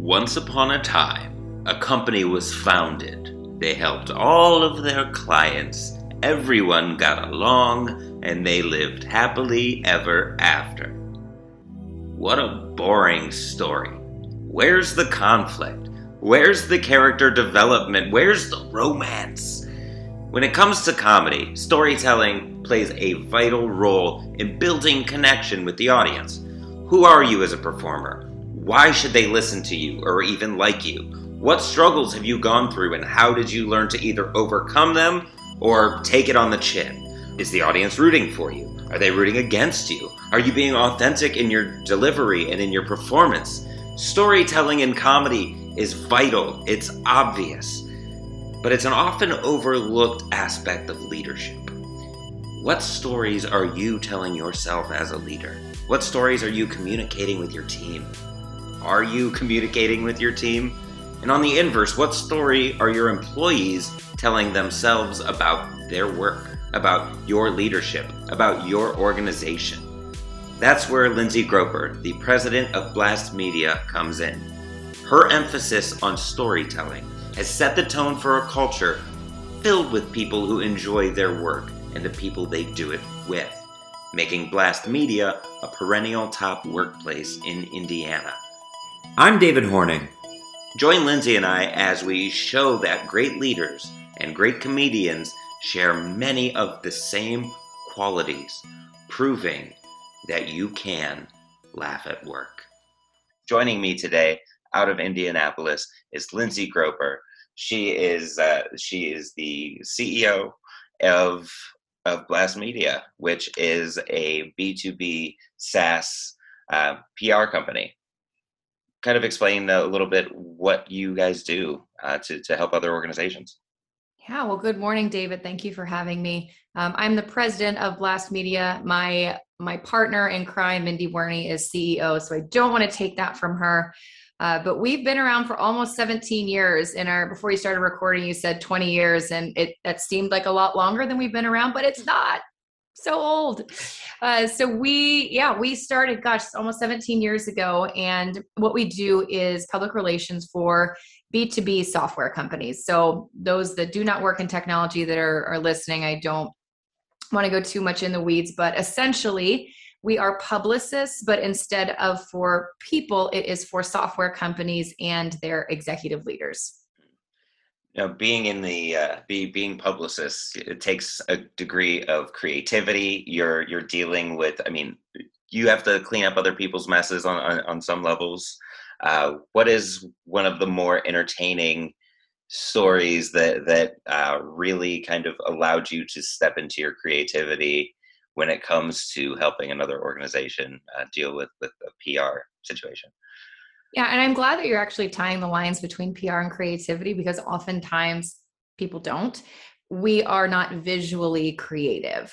Once upon a time, a company was founded. They helped all of their clients. Everyone got along, and they lived happily ever after. What a boring story. Where's the conflict? Where's the character development? Where's the romance? When it comes to comedy, storytelling plays a vital role in building connection with the audience. Who are you as a performer? Why should they listen to you or even like you? What struggles have you gone through and how did you learn to either overcome them or take it on the chin? Is the audience rooting for you? Are they rooting against you? Are you being authentic in your delivery and in your performance? Storytelling in comedy is vital, it's obvious, but it's an often overlooked aspect of leadership. What stories are you telling yourself as a leader? What stories are you communicating with your team? Are you communicating with your team? And on the inverse, what story are your employees telling themselves about their work, about your leadership, about your organization? That's where Lindsay Groepper, the president of Blast Media, comes in. Her emphasis on storytelling has set the tone for a culture filled with people who enjoy their work and the people they do it with, making Blast Media a perennial top workplace in Indiana. I'm David Horning. Join Lindsay and I as we show that great leaders and great comedians share many of the same qualities, proving that you can laugh at work. Joining me today out of Indianapolis is Lindsay Groepper. She is uh, she is the CEO of of Blast Media, which is a B two B SaaS uh, PR company kind of explain a little bit what you guys do uh, to, to help other organizations. Yeah, well, good morning, David. Thank you for having me. Um, I'm the president of Blast Media. My my partner in crime, Mindy Werney, is CEO, so I don't want to take that from her. Uh, but we've been around for almost 17 years. In our before you started recording, you said 20 years, and it that seemed like a lot longer than we've been around, but it's not so old. Uh, so we, yeah, we started, gosh, almost 17 years ago. And what we do is public relations for B2B software companies. So those that do not work in technology that are, are listening, I don't want to go too much in the weeds, but essentially, we are publicists, but instead of for people, it is for software companies and their executive leaders you know being in the uh, be, being publicists it takes a degree of creativity. You're you're dealing with i mean you have to clean up other people's messes on on, on some levels. Uh, what is one of the more entertaining stories that that uh, really kind of allowed you to step into your creativity when it comes to helping another organization uh, deal with with a pr situation yeah, and I'm glad that you're actually tying the lines between PR and creativity because oftentimes people don't. We are not visually creative.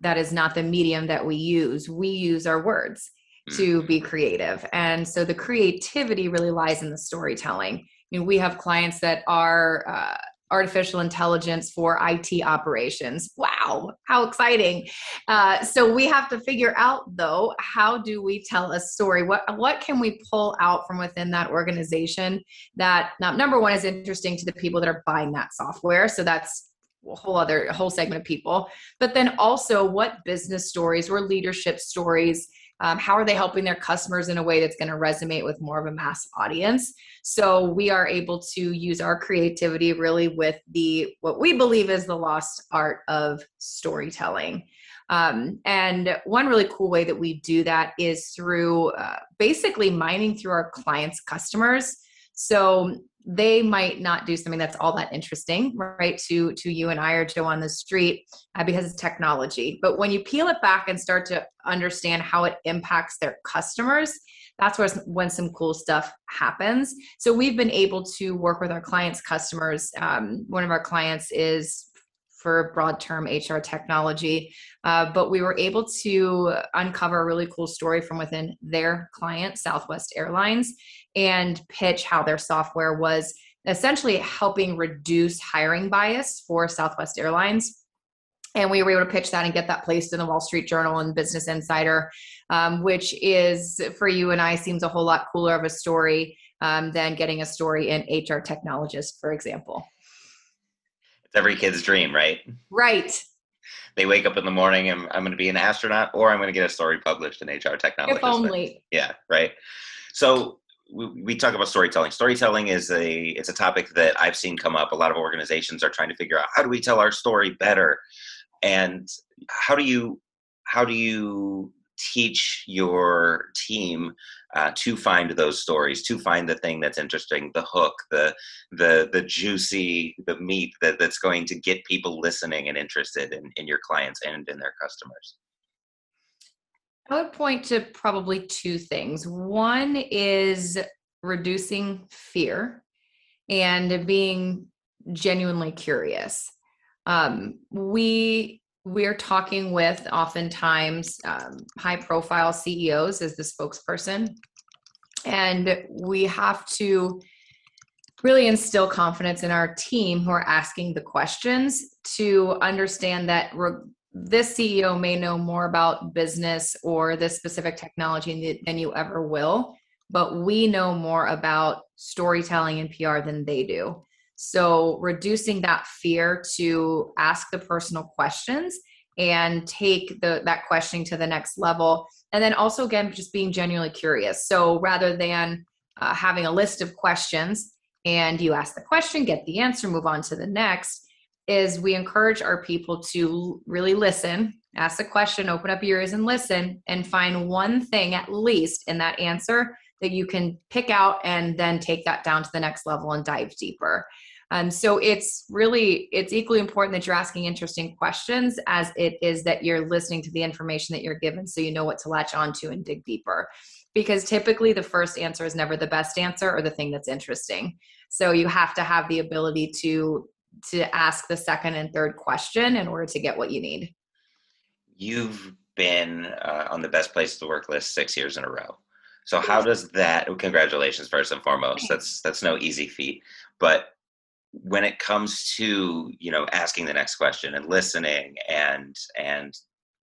That is not the medium that we use. We use our words to be mm-hmm. creative. And so the creativity really lies in the storytelling. You know, we have clients that are uh, artificial intelligence for IT operations. Wow, how exciting! Uh, so we have to figure out though, how do we tell a story? What what can we pull out from within that organization that now, number one is interesting to the people that are buying that software. So that's a whole other whole segment of people. But then also, what business stories or leadership stories um, how are they helping their customers in a way that's going to resonate with more of a mass audience? So we are able to use our creativity really with the what we believe is the lost art of storytelling. Um, and one really cool way that we do that is through uh, basically mining through our clients customers. So they might not do something that's all that interesting right to to you and i or joe on the street uh, because it's technology but when you peel it back and start to understand how it impacts their customers that's where when some cool stuff happens so we've been able to work with our clients customers um, one of our clients is for broad term HR technology. Uh, but we were able to uncover a really cool story from within their client, Southwest Airlines, and pitch how their software was essentially helping reduce hiring bias for Southwest Airlines. And we were able to pitch that and get that placed in the Wall Street Journal and Business Insider, um, which is for you and I seems a whole lot cooler of a story um, than getting a story in hr technologist for example. It's every kid's dream right? Right. They wake up in the morning and i'm going to be an astronaut or i'm going to get a story published in hr technology if only. Yeah right. So we, we talk about storytelling. Storytelling is a it's a topic that i've seen come up. A lot of organizations are trying to figure out how do we tell our story better? And how do you how do you teach your team uh, to find those stories to find the thing that's interesting the hook the the the juicy the meat that, that's going to get people listening and interested in, in your clients and in their customers i would point to probably two things one is reducing fear and being genuinely curious um, we we're talking with oftentimes um, high profile CEOs as the spokesperson. And we have to really instill confidence in our team who are asking the questions to understand that re- this CEO may know more about business or this specific technology than you ever will, but we know more about storytelling and PR than they do. So, reducing that fear to ask the personal questions and take the that questioning to the next level. And then also, again, just being genuinely curious. So, rather than uh, having a list of questions and you ask the question, get the answer, move on to the next, is we encourage our people to really listen, ask a question, open up your ears and listen, and find one thing at least in that answer that you can pick out and then take that down to the next level and dive deeper. Um, so it's really it's equally important that you're asking interesting questions as it is that you're listening to the information that you're given so you know what to latch onto and dig deeper because typically the first answer is never the best answer or the thing that's interesting so you have to have the ability to to ask the second and third question in order to get what you need. You've been uh, on the best place to work list six years in a row. So how does that congratulations first and foremost. That's that's no easy feat. But when it comes to you know asking the next question and listening and and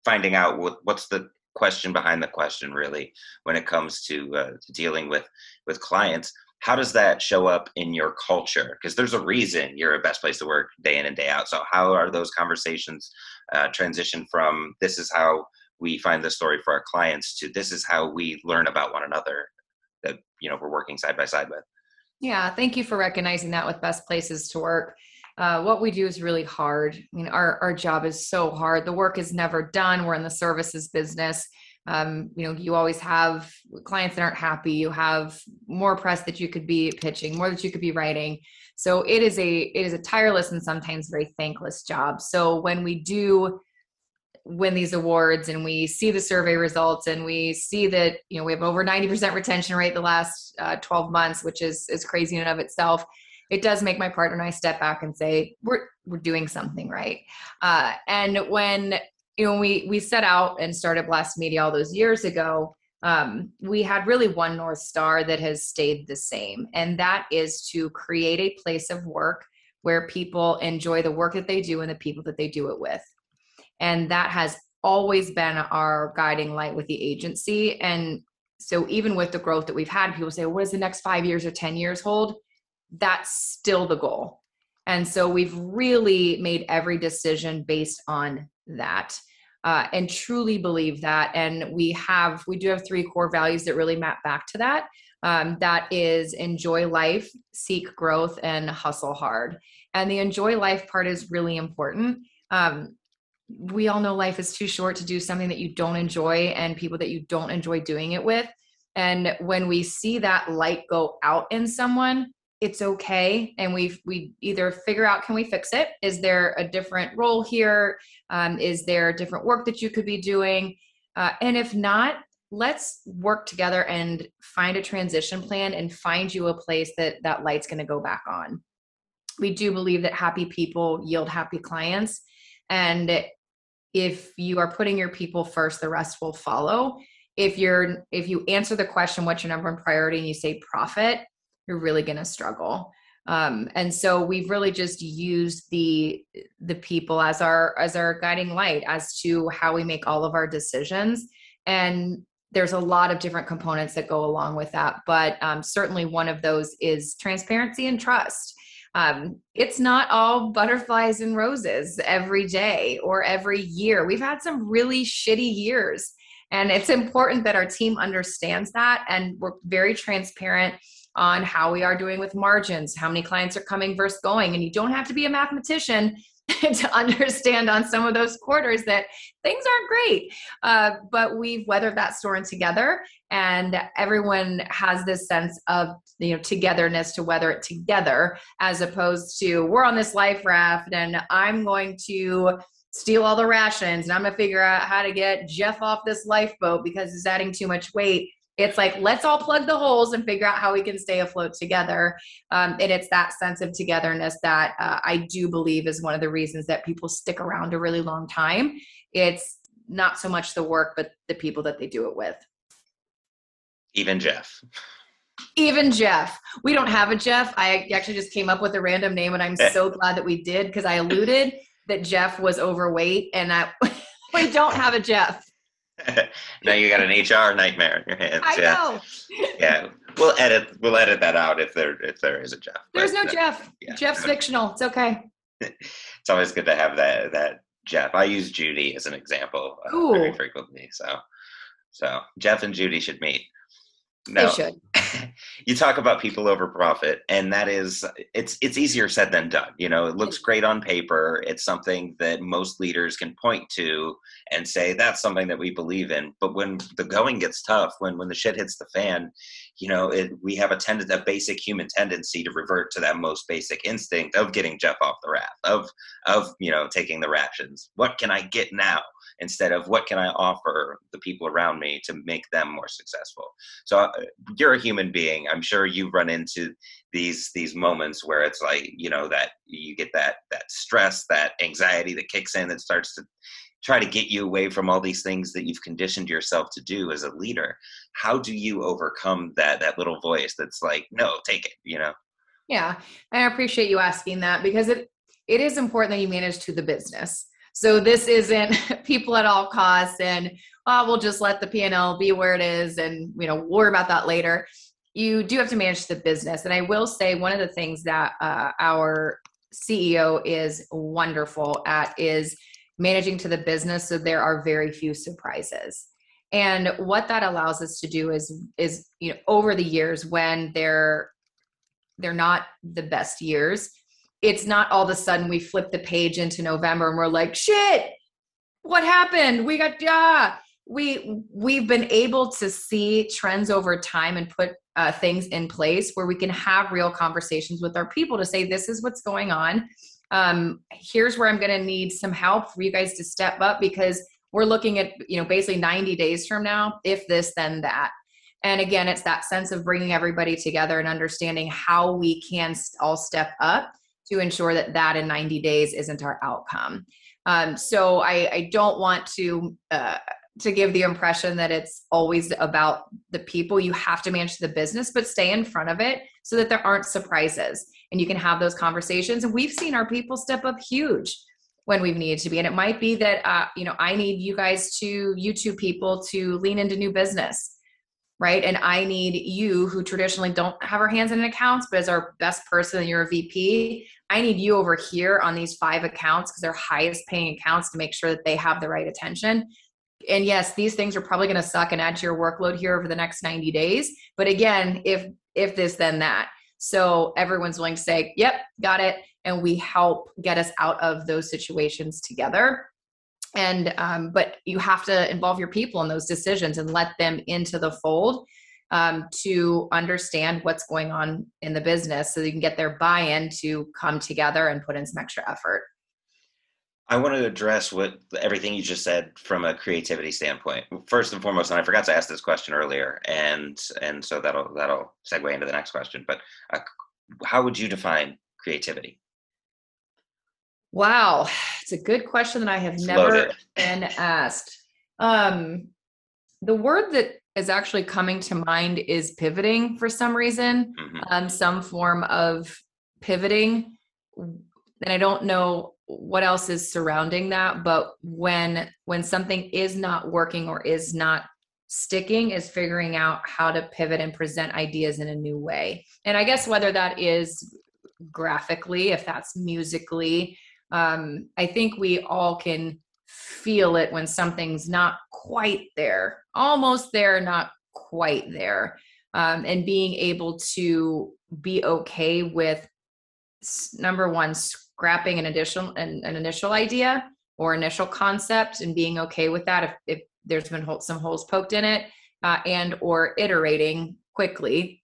finding out what, what's the question behind the question really when it comes to, uh, to dealing with with clients how does that show up in your culture because there's a reason you're a best place to work day in and day out so how are those conversations uh, transition from this is how we find the story for our clients to this is how we learn about one another that you know we're working side by side with yeah, thank you for recognizing that with best places to work. Uh, what we do is really hard. I mean, our, our job is so hard. The work is never done. We're in the services business. Um, you know, you always have clients that aren't happy. You have more press that you could be pitching, more that you could be writing. So it is a it is a tireless and sometimes very thankless job. So when we do win these awards and we see the survey results and we see that you know we have over 90% retention rate the last uh, 12 months which is is crazy in and of itself it does make my partner and i step back and say we're we're doing something right uh, and when you know we we set out and started blast media all those years ago um, we had really one north star that has stayed the same and that is to create a place of work where people enjoy the work that they do and the people that they do it with and that has always been our guiding light with the agency. And so even with the growth that we've had, people say, what does the next five years or 10 years hold? That's still the goal. And so we've really made every decision based on that. Uh, and truly believe that. And we have, we do have three core values that really map back to that. Um, that is enjoy life, seek growth, and hustle hard. And the enjoy life part is really important. Um, we all know life is too short to do something that you don't enjoy and people that you don't enjoy doing it with. And when we see that light go out in someone, it's okay. And we we either figure out can we fix it? Is there a different role here? Um, is there different work that you could be doing? Uh, and if not, let's work together and find a transition plan and find you a place that that light's going to go back on. We do believe that happy people yield happy clients and if you are putting your people first the rest will follow if you're if you answer the question what's your number one priority and you say profit you're really going to struggle. Um, and so we've really just used the the people as our as our guiding light as to how we make all of our decisions. And there's a lot of different components that go along with that but um, certainly one of those is transparency and trust. Um, it's not all butterflies and roses every day or every year. We've had some really shitty years and it's important that our team understands that and we're very transparent on how we are doing with margins how many clients are coming versus going and you don't have to be a mathematician to understand on some of those quarters that things aren't great. Uh, but we've weathered that storm together, and everyone has this sense of you know togetherness to weather it together, as opposed to we're on this life raft, and I'm going to steal all the rations, and I'm gonna figure out how to get Jeff off this lifeboat because he's adding too much weight it's like let's all plug the holes and figure out how we can stay afloat together. Um, and it's that sense of togetherness that uh, i do believe is one of the reasons that people stick around a really long time. It's not so much the work but the people that they do it with. Even jeff. Even jeff. We don't have a jeff. I actually just came up with a random name and i'm so glad that we did because i alluded that jeff was overweight and i we don't have a jeff now you got an HR nightmare in your hands. I yeah. know. Yeah, we'll edit. We'll edit that out if there if there is a Jeff. There's but, no Jeff. Yeah. Jeff's fictional. It's okay. it's always good to have that that Jeff. I use Judy as an example uh, very frequently. So so Jeff and Judy should meet. No, they should. you talk about people over profit and that is it's it's easier said than done you know? It looks mm. great on paper. It's something that most leaders can point to and say that's something that we believe in. But when the going gets tough when when the shit hits the fan you know it, we have a tendency a basic human tendency to revert to that most basic instinct of getting jeff off the raft of of you know taking the rations. What can i get now? Instead of what can I offer the people around me to make them more successful. So you're a human being. I'm sure you run into these these moments where it's like you know that you get that that stress, that anxiety that kicks in that starts to try to get you away from all these things that you've conditioned yourself to do as a leader. How do you overcome that that little voice that's like no take it you know? Yeah And i appreciate you asking that because it it is important that you manage to the business so this isn't people at all costs and oh, we'll just let the P&L be where it is and you know worry about that later. You do have to manage the business. And I will say one of the things that uh, our CEO is wonderful at is managing to the business so there are very few surprises. And what that allows us to do is is you know over the years when they're they're not the best years, it's not all of a sudden we flip the page into November and we're like, shit, what happened? We got yeah. We we've been able to see trends over time and put uh, things in place where we can have real conversations with our people to say this is what's going on. Um, here's where I'm going to need some help for you guys to step up because we're looking at you know basically 90 days from now. If this, then that. And again, it's that sense of bringing everybody together and understanding how we can all step up to ensure that that in 90 days isn't our outcome. Um, so I, I, don't want to uh, to give the impression that it's always about the people. You have to manage the business, but stay in front of it so that there aren't surprises and you can have those conversations. And we've seen our people step up huge when we've needed to be. And it might be that uh, you know I need you guys to you two people to lean into new business right? And I need you who traditionally don't have our hands in accounts, but as our best person and you're a VP, I need you over here on these five accounts because they're highest paying accounts to make sure that they have the right attention. And yes, these things are probably going to suck and add to your workload here over the next 90 days. But again, if if this then that. So everyone's willing to say, "Yep, got it." And we help get us out of those situations together and um, but you have to involve your people in those decisions and let them into the fold um, to understand what's going on in the business so you can get their buy-in to come together and put in some extra effort. I want to address what everything you just said from a creativity standpoint. First and foremost and i forgot to ask this question earlier and and so that'll that'll segue into the next question but uh, how would you define creativity Wow, it's a good question that I have it's never loaded. been asked. Um, the word that is actually coming to mind is pivoting for some reason, mm-hmm. um, some form of pivoting. And I don't know what else is surrounding that, but when when something is not working or is not sticking is figuring out how to pivot and present ideas in a new way. And I guess whether that is graphically, if that's musically, um, I think we all can feel it when something's not quite there, almost there, not quite there. Um, and being able to be okay with number one, scrapping an additional an, an initial idea or initial concept and being okay with that if, if there's been some holes poked in it uh, and or iterating quickly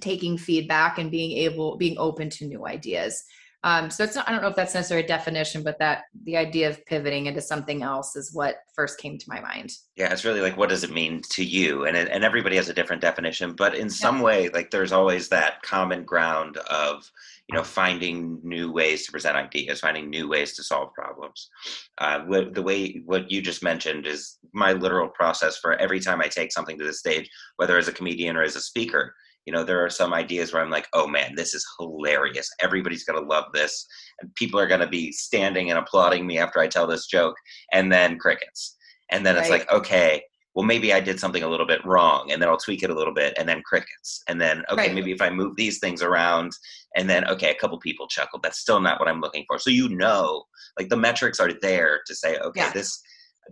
taking feedback and being able being open to new ideas um, so it's not, I don't know if that's necessarily a definition, but that the idea of pivoting into something else is what first came to my mind. Yeah, it's really like, what does it mean to you? And and everybody has a different definition, but in some yeah. way, like there's always that common ground of you know finding new ways to present ideas, finding new ways to solve problems. Uh, what, the way what you just mentioned is my literal process for every time I take something to the stage, whether as a comedian or as a speaker you know there are some ideas where i'm like oh man this is hilarious. Everybody's going to love this. And people are going to be standing and applauding me after i tell this joke. And then crickets. And then right. it's like okay well maybe i did something a little bit wrong and then i'll tweak it a little bit and then crickets. And then okay right. maybe if i move these things around and then okay a couple people chuckled. That's still not what i'm looking for. So you know like the metrics are there to say okay yeah. this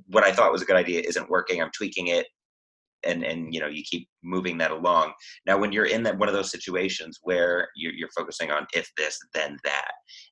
what i thought was a good idea isn't working. I'm tweaking it and and you know you keep moving that along. Now when you're in that one of those situations where you're, you're focusing on if this then that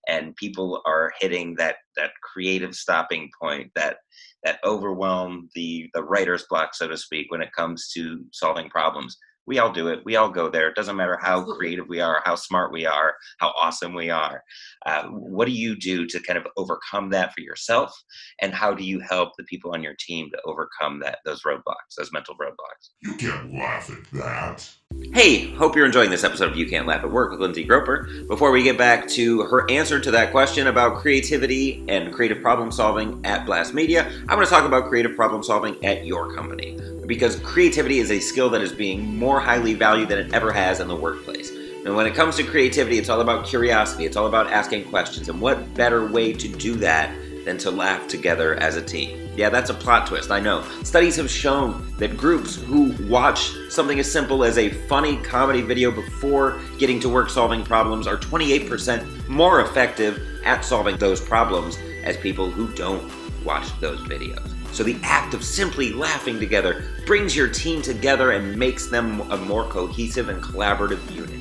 and people are hitting that that creative stopping point that that overwhelm the the writer's block so to speak when it comes to solving problems we all do it. We all go there. It doesn't matter how creative we are, how smart we are, how awesome we are. Uh, what do you do to kind of overcome that for yourself? And how do you help the people on your team to overcome that those roadblocks, those mental roadblocks? You can't laugh at that. Hey, hope you're enjoying this episode of You Can't Laugh at Work with Lindsay Groepper. Before we get back to her answer to that question about creativity and creative problem solving at Blast Media, I want to talk about creative problem solving at your company because creativity is a skill that is being more highly valued than it ever has in the workplace. And when it comes to creativity, it's all about curiosity, it's all about asking questions. And what better way to do that than to laugh together as a team? Yeah, that's a plot twist, I know. Studies have shown that groups who watch something as simple as a funny comedy video before getting to work solving problems are 28% more effective at solving those problems as people who don't watch those videos. So the act of simply laughing together brings your team together and makes them a more cohesive and collaborative unit.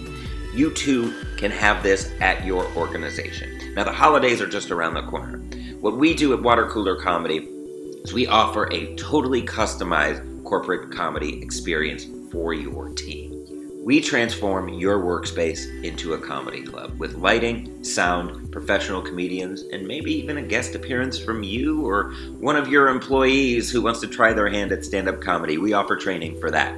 You too can have this at your organization. Now, the holidays are just around the corner. What we do at Water Cooler Comedy is we offer a totally customized corporate comedy experience for your team. We transform your workspace into a comedy club with lighting, sound, professional comedians, and maybe even a guest appearance from you or one of your employees who wants to try their hand at stand up comedy. We offer training for that.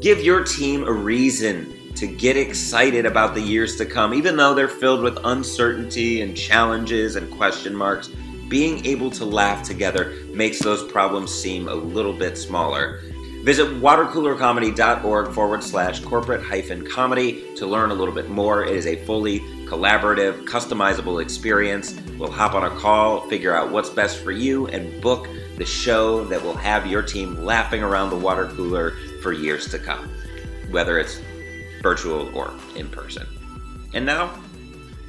Give your team a reason to get excited about the years to come, even though they're filled with uncertainty and challenges and question marks. Being able to laugh together makes those problems seem a little bit smaller Visit watercoolercomedy.org forward slash corporate hyphen comedy to learn a little bit more. It is a fully collaborative, customizable experience. We'll hop on a call, figure out what's best for you, and book the show that will have your team laughing around the water cooler for years to come, whether it's virtual or in person. And now,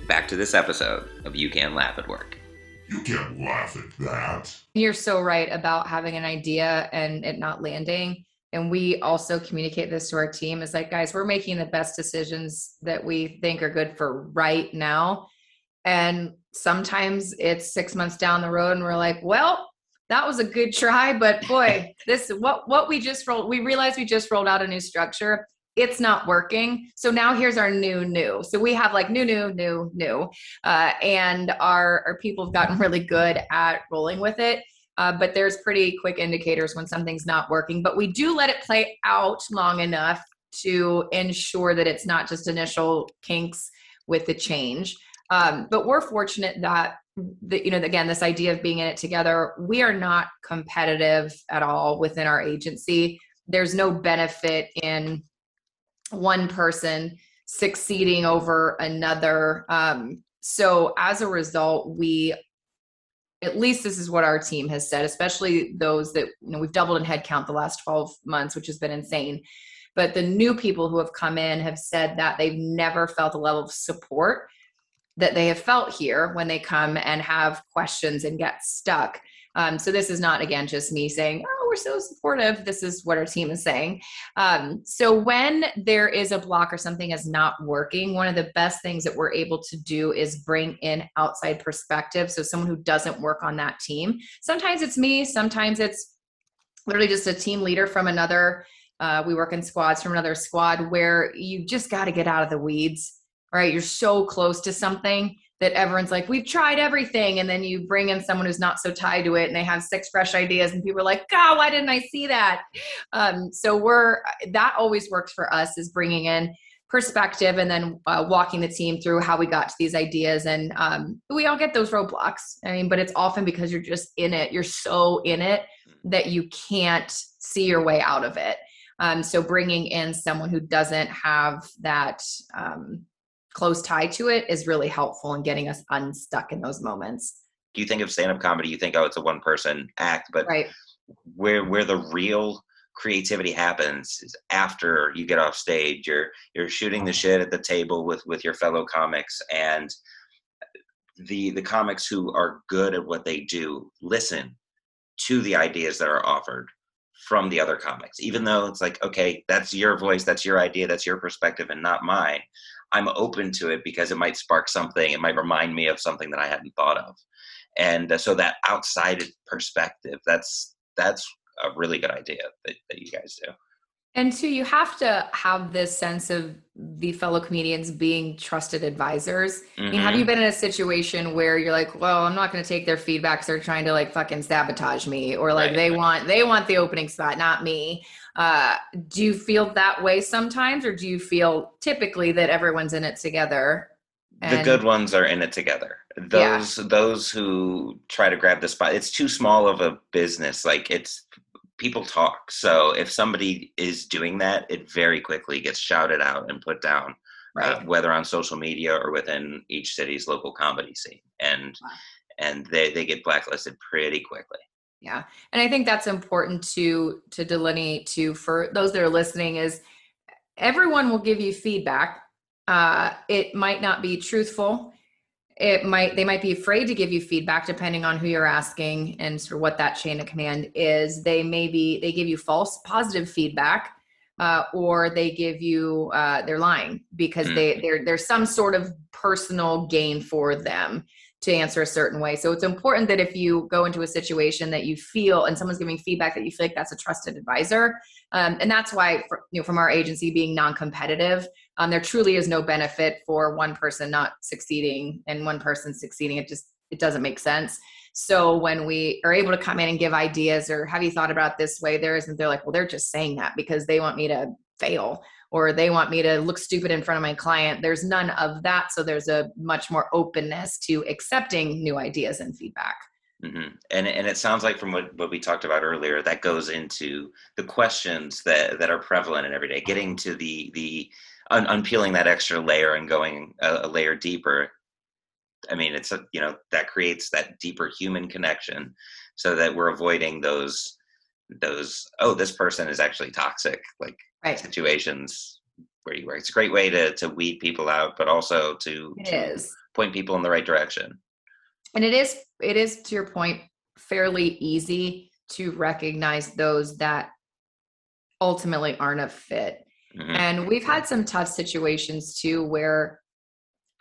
back to this episode of You Can Laugh at Work. You can't laugh at that. You're so right about having an idea and it not landing. And we also communicate this to our team is like, guys, we're making the best decisions that we think are good for right now. And sometimes it's six months down the road and we're like, well, that was a good try, but boy, this what what we just rolled. We realized we just rolled out a new structure it's not working. So now here's our new new. So we have like new new new new, uh, and our our people have gotten really good at rolling with it. Uh, but there's pretty quick indicators when something's not working. But we do let it play out long enough to ensure that it's not just initial kinks with the change. Um, but we're fortunate that the, you know again this idea of being in it together we are not competitive at all within our agency there's no benefit in one person succeeding over another. Um, so as a result, we at least this is what our team has said, especially those that, you know, we've doubled in headcount the last 12 months, which has been insane. But the new people who have come in have said that they've never felt the level of support that they have felt here when they come and have questions and get stuck. Um, so this is not again just me saying, "Oh, we're so supportive." This is what our team is saying. Um, so when there is a block or something is not working, one of the best things that we're able to do is bring in outside perspective. So someone who doesn't work on that team. Sometimes it's me. Sometimes it's literally just a team leader from another. Uh, we work in squads from another squad where you just got to get out of the weeds right? You're so close to something that everyone's like, we've tried everything. And then you bring in someone who's not so tied to it and they have six fresh ideas and people are like, God, why didn't I see that? Um, so we're, that always works for us is bringing in perspective and then uh, walking the team through how we got to these ideas. And um, we all get those roadblocks. I mean, but it's often because you're just in it. You're so in it that you can't see your way out of it. Um, so bringing in someone who doesn't have that um, close tie to it is really helpful in getting us unstuck in those moments. Do you think of stand-up comedy, you think, oh, it's a one-person act, but right. where where the real creativity happens is after you get off stage. You're you're shooting the shit at the table with with your fellow comics, and the the comics who are good at what they do listen to the ideas that are offered from the other comics even though it's like okay that's your voice that's your idea that's your perspective and not mine I'm open to it because it might spark something. It might remind me of something that I hadn't thought of. And uh, so that outside perspective, that's that's a really good idea that, that you guys do. And two, you have to have this sense of the fellow comedians being trusted advisors. Mm-hmm. I mean, have you mm-hmm. been in a situation where you're like, well, I'm not going to take their feedback because they're trying to like fucking sabotage me, or like right, they want they want the opening spot, not me. Uh, do you feel that way sometimes, or do you feel typically that everyone's in it together? And- the good ones are in it together. Those yeah. those who try to grab the spot, it's too small of a business. Like it's people talk. So if somebody is doing that, it very quickly gets shouted out and put down, uh, right. uh, whether on social media or within each city's local comedy scene, and wow. and they they get blacklisted pretty quickly. Yeah. And I think that's important to to delineate to for those that are listening is everyone will give you feedback. Uh, it might not be truthful. It might they might be afraid to give you feedback depending on who you're asking and sort of what that chain of command is. They maybe they give you false positive feedback. Uh, or they give you uh, they're lying because hmm. they there's some sort of personal gain for them to answer a certain way. So it's important that if you go into a situation that you feel and someone's giving feedback that you feel like that's a trusted advisor, um, and that's why for, you know from our agency being non-competitive, um, there truly is no benefit for one person not succeeding and one person succeeding. It just it doesn't make sense. So when we are able to come in and give ideas or have you thought about this way, there isn't they're like, well, they're just saying that because they want me to fail or they want me to look stupid in front of my client. There's none of that. So there's a much more openness to accepting new ideas and feedback. Mm-hmm. And and it sounds like from what, what we talked about earlier, that goes into the questions that that are prevalent in every day, getting to the the un, unpeeling that extra layer and going a, a layer deeper. I mean, it's a you know that creates that deeper human connection, so that we're avoiding those those oh this person is actually toxic like right. situations where you work. It's a great way to to weed people out, but also to, to point people in the right direction. And it is it is to your point fairly easy to recognize those that ultimately aren't a fit. Mm-hmm. And we've had some tough situations too where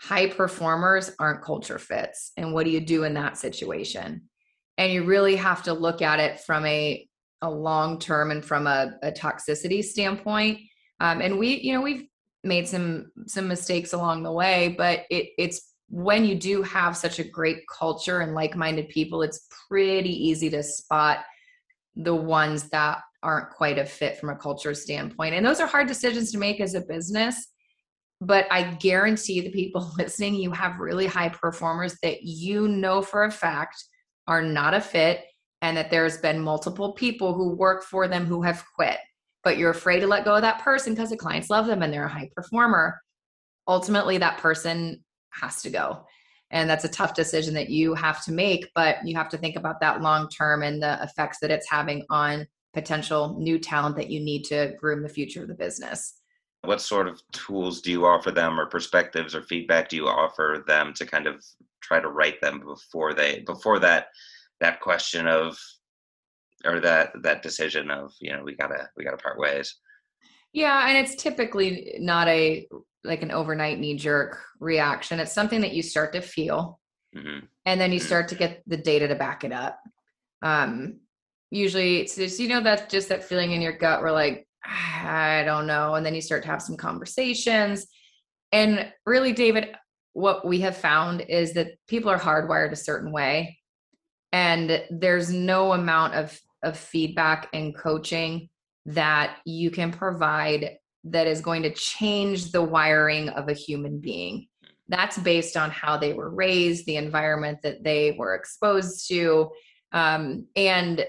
high performers aren't culture fits. And what do you do in that situation? And you really have to look at it from a a long term and from a, a toxicity standpoint. Um, and we, you know, we've made some some mistakes along the way, but it, it's when you do have such a great culture and like-minded people, it's pretty easy to spot the ones that aren't quite a fit from a culture standpoint. And those are hard decisions to make as a business. But I guarantee the people listening, you have really high performers that you know for a fact are not a fit and that there's been multiple people who work for them who have quit. But you're afraid to let go of that person because the clients love them and they're a high performer. Ultimately that person has to go. And that's a tough decision that you have to make but you have to think about that long term and the effects that it's having on potential new talent that you need to groom the future of the business. What sort of tools do you offer them or perspectives or feedback do you offer them to kind of try to write them before they before that that question of or that that decision of you know we gotta we gotta part ways yeah and it's typically not a like an overnight knee jerk reaction it's something that you start to feel mm-hmm. and then you mm-hmm. start to get the data to back it up um usually it's just you know that's just that feeling in your gut where like I don't know. And then you start to have some conversations. And really, David, what we have found is that people are hardwired a certain way. And there's no amount of, of feedback and coaching that you can provide that is going to change the wiring of a human being. That's based on how they were raised, the environment that they were exposed to. Um, and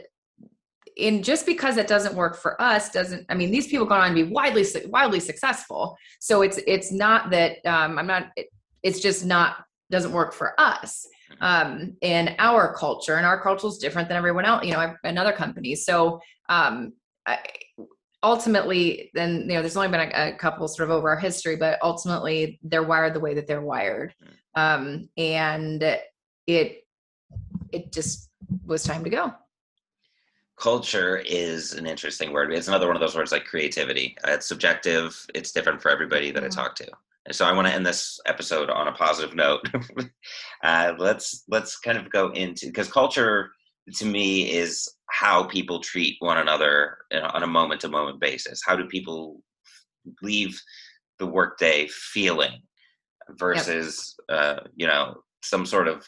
and just because it doesn't work for us doesn't i mean these people go on to be widely wildly successful so it's it's not that um, i'm not it, it's just not doesn't work for us. Um, in our culture and our culture is different than everyone else you know another company so um, I, ultimately then you know there's only been a, a, couple sort of over our history but ultimately they're wired the way that they're wired mm. um, and it it just was time to go culture is an interesting word. It's another one of those words like creativity. Uh, it's subjective. It's different for everybody that mm-hmm. I talk to. So I want to end this episode on a positive note. uh, let's let's kind of go into because culture to me is how people treat one another on a moment to moment basis. How do people leave the workday feeling versus yep. uh, you know some sort of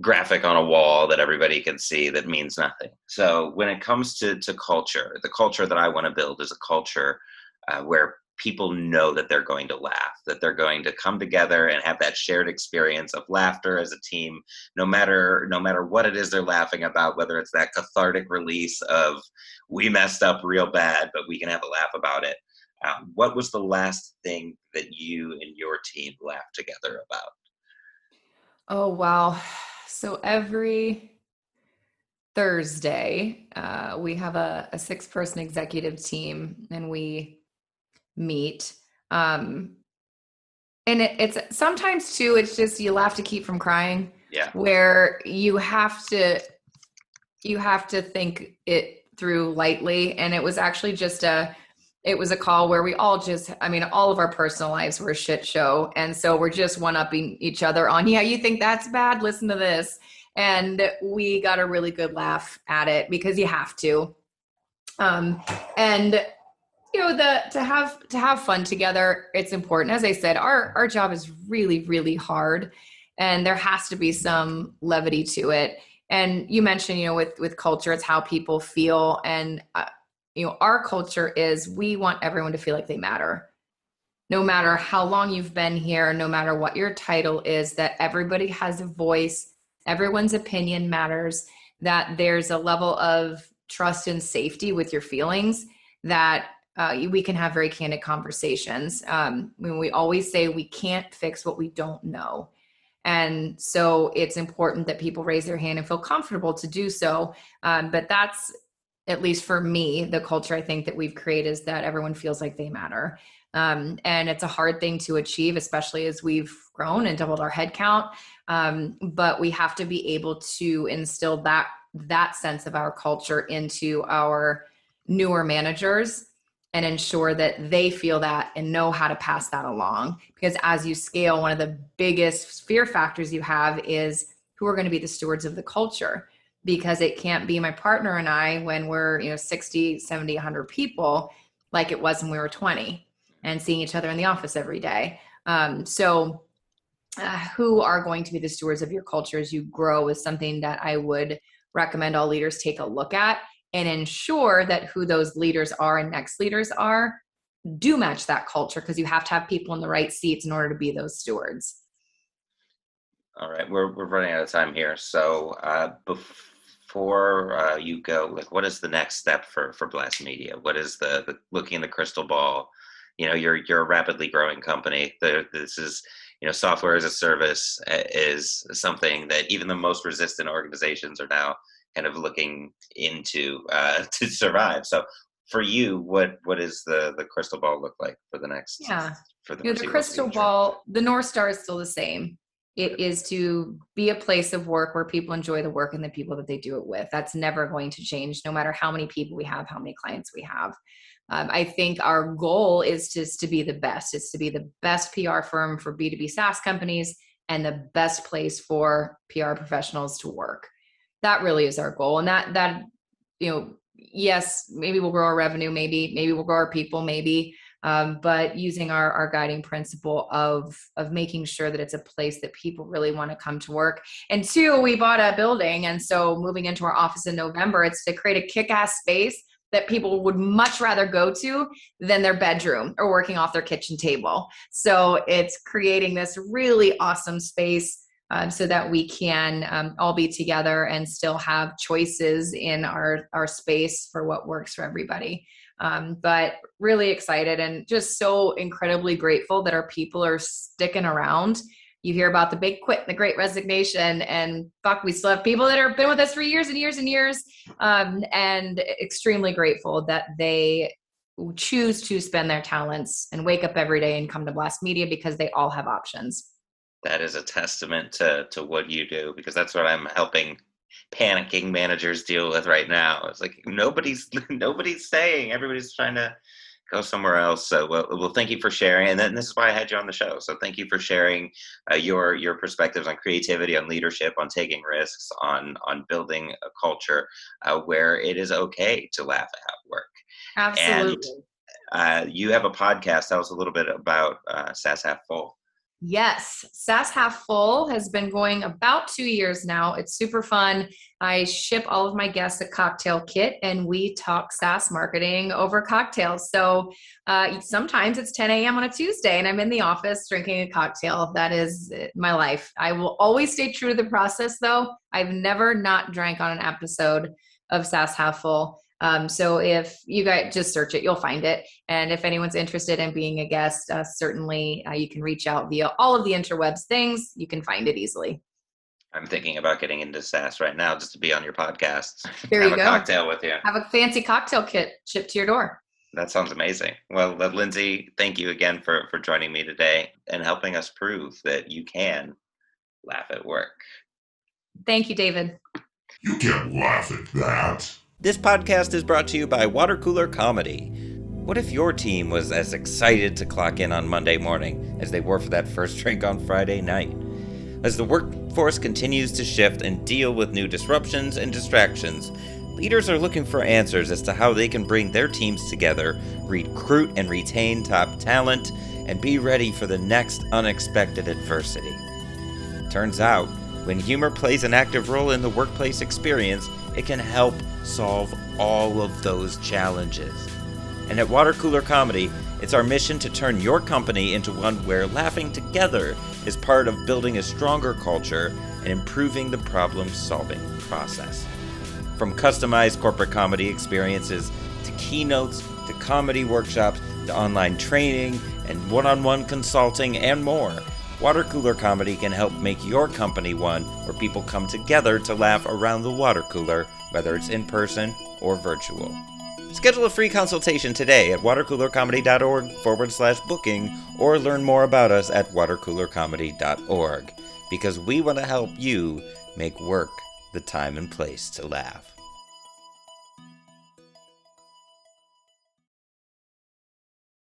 graphic on a wall that everybody can see that means nothing. So when it comes to to culture, the culture that I want to build is a culture uh, where people know that they're going to laugh, that they're going to come together and have that shared experience of laughter as a team, no matter no matter what it is they're laughing about, whether it's that cathartic release of we messed up real bad, but we can have a laugh about it. Um, what was the last thing that you and your team laughed together about? Oh wow. So every Thursday, uh, we have a, a six person executive team and we meet. Um, and it, it's sometimes too, it's just you laugh to keep from crying. Yeah. Where you have to, you have to think it through lightly. And it was actually just a, it was a call where we all just i mean all of our personal lives were a shit show and so we're just one upping each other on yeah you think that's bad listen to this and we got a really good laugh at it because you have to um and you know the to have to have fun together it's important. As i said our our job is really really hard and there has to be some levity to it. And you mentioned you know with with culture it's how people feel and uh, you know our culture is we want everyone to feel like they matter. No matter how long you've been here no matter what your title is that everybody has a voice everyone's opinion matters that there's a level of trust and safety with your feelings that uh, we can have very candid conversations um, when we always say we can't fix what we don't know and so it's important that people raise their hand and feel comfortable to do so um, but that's at least for me, the culture I think that we've created is that everyone feels like they matter. Um, and it's a hard thing to achieve, especially as we've grown and doubled our headcount. Um, but we have to be able to instill that that sense of our culture into our newer managers and ensure that they feel that and know how to pass that along. Because as you scale, one of the biggest fear factors you have is who are going to be the stewards of the culture because it can't be my partner and I when we're, you know, 60, 70, 100 people like it was when we were 20 and seeing each other in the office every day. Um, so, uh, who are going to be the stewards of your culture as you grow is something that I would recommend all leaders take a look at and ensure that who those leaders are and next leaders are do match that culture because you have to have people in the right seats in order to be those stewards. All right, we're, we're running out of time here. So, uh, before uh, you go, like, what is the next step for for Blast Media? What is the, the looking in the crystal ball? You know, you're you're a rapidly growing company. The, this is you know software as a service uh, is something that even the most resistant organizations are now kind of looking into uh, to survive. So for you, what what is the the crystal ball look like for the next? Yeah, for the, you know, the crystal future? ball, the north star is still the same. It is to be a place of work where people enjoy the work and the people that they do it with. That's never going to change, no matter how many people we have, how many clients we have. Um, I think our goal is just to be the best. It's to be the best PR firm for B2B SaaS companies and the best place for PR professionals to work that really is our goal. And that that you know yes maybe we'll grow our revenue maybe maybe we'll grow our people maybe um, but using our, our guiding principle of of making sure that it's a place that people really want to come to work. And two we bought a building and so moving into our office in november it's to create a kick-ass space that people would much rather go to than their bedroom or working off their kitchen table. So it's creating this really awesome space um, so that we can um, all be together and still have choices in our our space for what works for everybody. Um, but really excited and just so incredibly grateful that our people are sticking around. You hear about the big quit the great resignation and fuck we still have people that have been with us for years and years and years. Um, and extremely grateful that they choose to spend their talents and wake up every day and come to BLASTmedia because they all have options that is a testament to to what you do because that's what I'm helping panicking managers deal with right now. It's like nobody's nobody's saying everybody's trying to go somewhere else. So well, well, thank you for sharing, and then this is why I had you on the show. So thank you for sharing uh, your your perspectives on creativity, on leadership, on taking risks, on on building a culture uh, where it is okay to laugh at work. Absolutely. And uh, you have a podcast. Tell us a little bit about uh, Half Full. Yes, SaaS Half Full has been going about two years now. It's super fun. I ship all of my guests a cocktail kit and we talk SaaS marketing over cocktails. So uh, sometimes it's 10 a.m. on a Tuesday and I'm in the office drinking a cocktail. That is uh, my life. I will always stay true to the process though. I've never not drank on an episode of SaaS Half Full. Um, so if you guys just search it, you'll find it. And if anyone's interested in being a guest, uh, certainly uh, you can reach out via all of the interwebs things. You can find it easily. I'm thinking about getting into SaaS right now just to be on your podcast. There Have you a go. cocktail with you. Have a fancy cocktail kit shipped to your door. That sounds amazing. Well, uh, Lindsay, thank you again for, for joining me today and helping us prove that you can laugh at work. Thank you, David. You can't laugh at that. This podcast is brought to you by Water Cooler Comedy. What if your team was as excited to clock in on Monday morning as they were for that first drink on Friday night? As the workforce continues to shift and deal with new disruptions and distractions, leaders are looking for answers as to how they can bring their teams together, recruit and retain top talent, and be ready for the next unexpected adversity. Turns out, when humor plays an active role in the workplace experience, it can help solve all of those challenges. And at Water Cooler Comedy, it's our mission to turn your company into one where laughing together is part of building a stronger culture and improving the problem solving process. From customized corporate comedy experiences to keynotes to comedy workshops to online training and one on one consulting and more. Water Cooler Comedy can help make your company one where people come together to laugh around the water cooler, whether it's in person or virtual. Schedule a free consultation today at watercoolercomedy.org forward slash booking or learn more about us at watercoolercomedy.org because we want to help you make work the time and place to laugh.